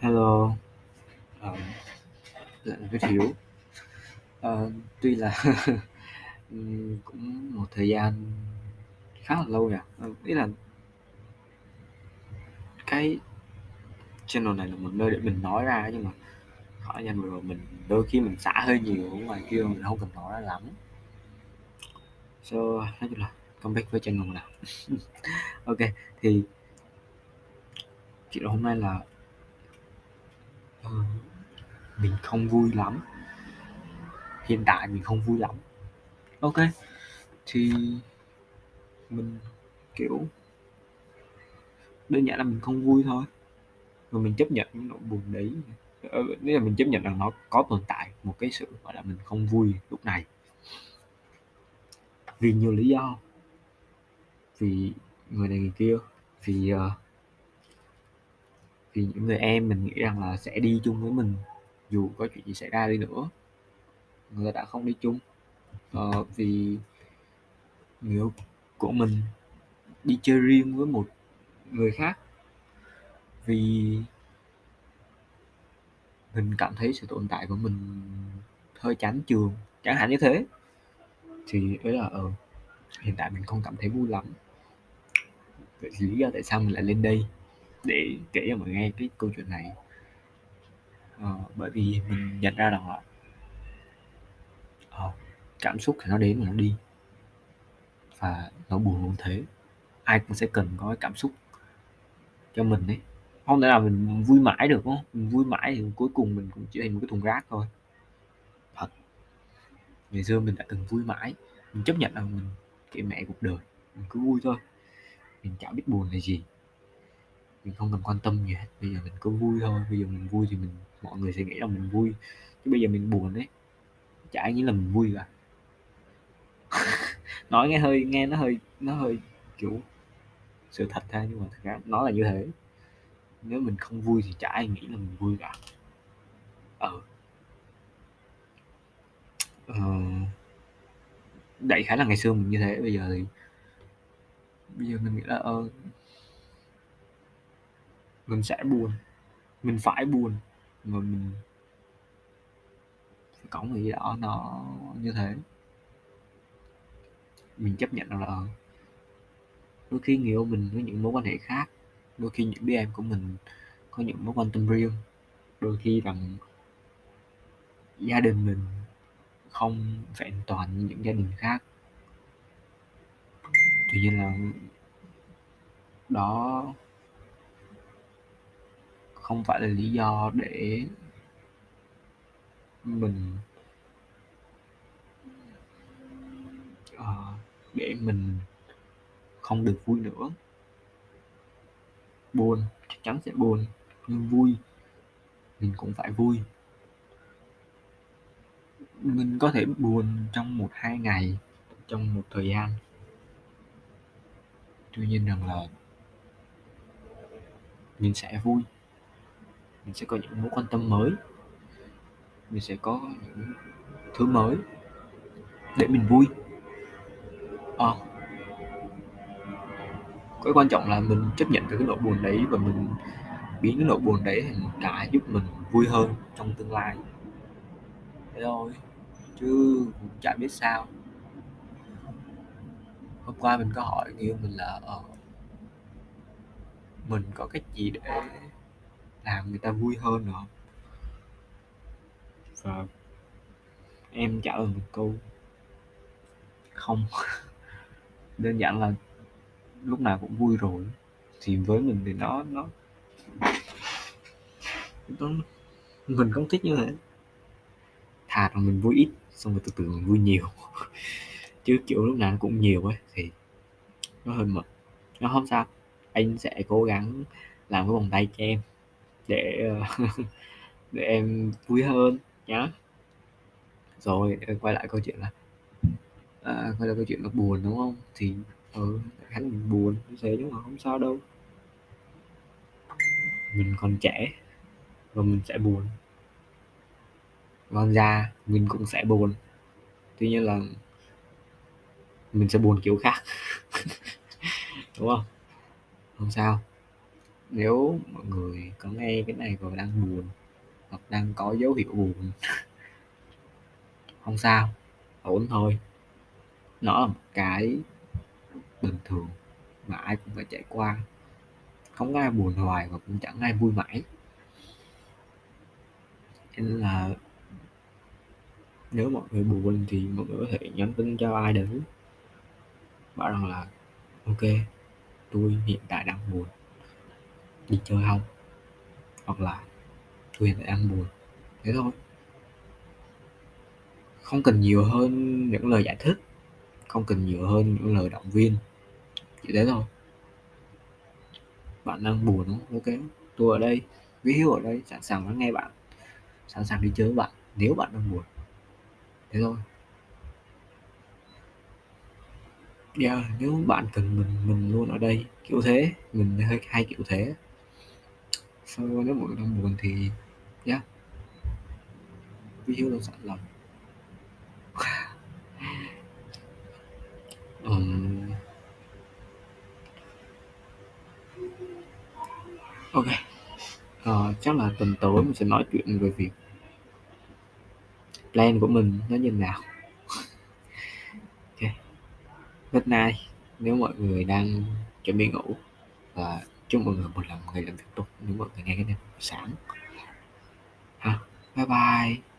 Hello, ờ, lại viết Hiếu. Ờ, tuy là ừm, cũng một thời gian khá là lâu nhỉ, ờ, ý là cái channel này là một nơi để mình nói ra nhưng mà khoảng thời gian vừa rồi mình đôi khi mình xả hơi nhiều ở ngoài kia mình không cần nói ra lắm. So, nói chung là comeback với channel nào. ok, thì chuyện hôm nay là mình không vui lắm. Hiện tại mình không vui lắm. Ok, thì mình kiểu đơn giản là mình không vui thôi. Và mình chấp nhận những nỗi buồn đấy. Ờ, nghĩa là mình chấp nhận rằng nó có tồn tại một cái sự gọi là mình không vui lúc này. Vì nhiều lý do. Vì người này người kia. Vì uh, vì những người em mình nghĩ rằng là sẽ đi chung với mình dù có chuyện gì xảy ra đi nữa. Người ta đã không đi chung. Ờ, vì người yêu của mình đi chơi riêng với một người khác. Vì mình cảm thấy sự tồn tại của mình hơi chán trường chẳng hạn như thế. Thì ấy là ờ hiện tại mình không cảm thấy vui lắm. Vậy thì lý do tại sao mình lại lên đây? Để kể cho mọi người nghe cái câu chuyện này. Ờ, bởi vì mình nhận ra rằng là ờ, cảm xúc thì nó đến và nó đi. Và nó buồn cũng thế. Ai cũng sẽ cần có cái cảm xúc cho mình đấy không thể nào mình vui mãi được không? Mình vui mãi thì cuối cùng mình cũng chỉ thành một cái thùng rác thôi. Thật. Ngày xưa mình đã từng vui mãi. Mình chấp nhận là mình kệ mẹ cuộc đời mình cứ vui thôi. Mình chả biết buồn là gì mình không cần quan tâm gì hết. Bây giờ mình cứ vui thôi, bây giờ mình vui thì mình, mọi người sẽ nghĩ là mình vui. Chứ bây giờ mình buồn đấy chả ai nghĩ là mình vui cả. Nói nghe hơi, nghe nó hơi nó hơi kiểu sự thật ha nhưng mà thật ra nó là như thế. Nếu mình không vui thì chả ai nghĩ là mình vui cả. Ờ. Ờ. Đại khái là ngày xưa mình như thế, bây giờ thì, bây giờ mình nghĩ là ờ mình sẽ buồn. Mình phải buồn mà mình phải có một gì đó nó như thế. Mình chấp nhận là đôi khi người yêu mình với những mối quan hệ khác, đôi khi những đứa em của mình có những mối quan tâm riêng. Đôi khi rằng gia đình mình không vẹn toàn như những gia đình khác. Tuy nhiên là đó không phải là lý do để mình uh, để mình không được vui nữa. Buồn chắc chắn sẽ buồn nhưng vui mình cũng phải vui. Mình có thể buồn trong một hai ngày trong một thời gian. Tuy nhiên rằng là mình sẽ vui mình sẽ có những mối quan tâm mới. Mình sẽ có những thứ mới để mình vui. À, cái quan trọng là mình chấp nhận cái nỗi buồn đấy và mình biến cái nỗi buồn đấy thành cả giúp mình vui hơn trong tương lai. Thế thôi chứ chả biết sao. Hôm qua mình có hỏi người yêu mình là ờ, mình có cách gì để làm người ta vui hơn nữa. Và em trả lời một câu không. Đơn giản là lúc nào cũng vui rồi. Thì với mình thì nó nó, mình không thích như thế. Thà rằng mình vui ít xong rồi từ từ mình vui nhiều. Chứ kiểu lúc nào cũng nhiều ấy thì nó hơi mệt. Nó không sao. Anh sẽ cố gắng làm cái vòng tay cho em để ờ, để em vui hơn nhá. Rồi quay lại câu chuyện là à, quay lại câu chuyện là buồn đúng không? Thì ừ hắn mình buồn như thế nhưng mà không sao đâu. Mình còn trẻ và mình sẽ buồn. Còn già mình cũng sẽ buồn. Tuy nhiên là mình sẽ buồn kiểu khác. Đúng không? Không sao nếu mọi người có nghe cái này và đang buồn, hoặc đang có dấu hiệu buồn, không sao, ổn thôi. Nó là một cái bình thường mà ai cũng phải trải qua. Không ai buồn hoài và cũng chẳng ai vui mãi. Nên là nếu mọi người buồn thì mọi người có thể nhắn tin cho ai đấy, bảo rằng là, ok, tôi hiện tại đang buồn đi chơi không? Hoặc là tôi hiện tại buồn. Thế thôi. Không cần nhiều hơn những lời giải thích. Không cần nhiều hơn những lời động viên. Chỉ thế thôi. Bạn đang buồn không? Ok. Tôi ở đây ví hiếu ở đây sẵn sàng lắng nghe bạn. Sẵn sàng đi chơi với bạn nếu bạn đang buồn. Thế thôi. Yeah, nếu bạn cần mình mình luôn ở đây. Kiểu thế. Mình hơi hay kiểu thế sau nếu mọi người đang buồn thì yeah ví hiếu sẵn lòng um, ok. Uh, chắc là tuần tới mình sẽ nói chuyện về việc plan của mình nó như nào. Ok. Good night. Nếu mọi người đang chuẩn bị ngủ và chúc mọi người một lần ngày làm việc tốt. Nếu mọi người nghe cái này, sáng. Ha, bye bye.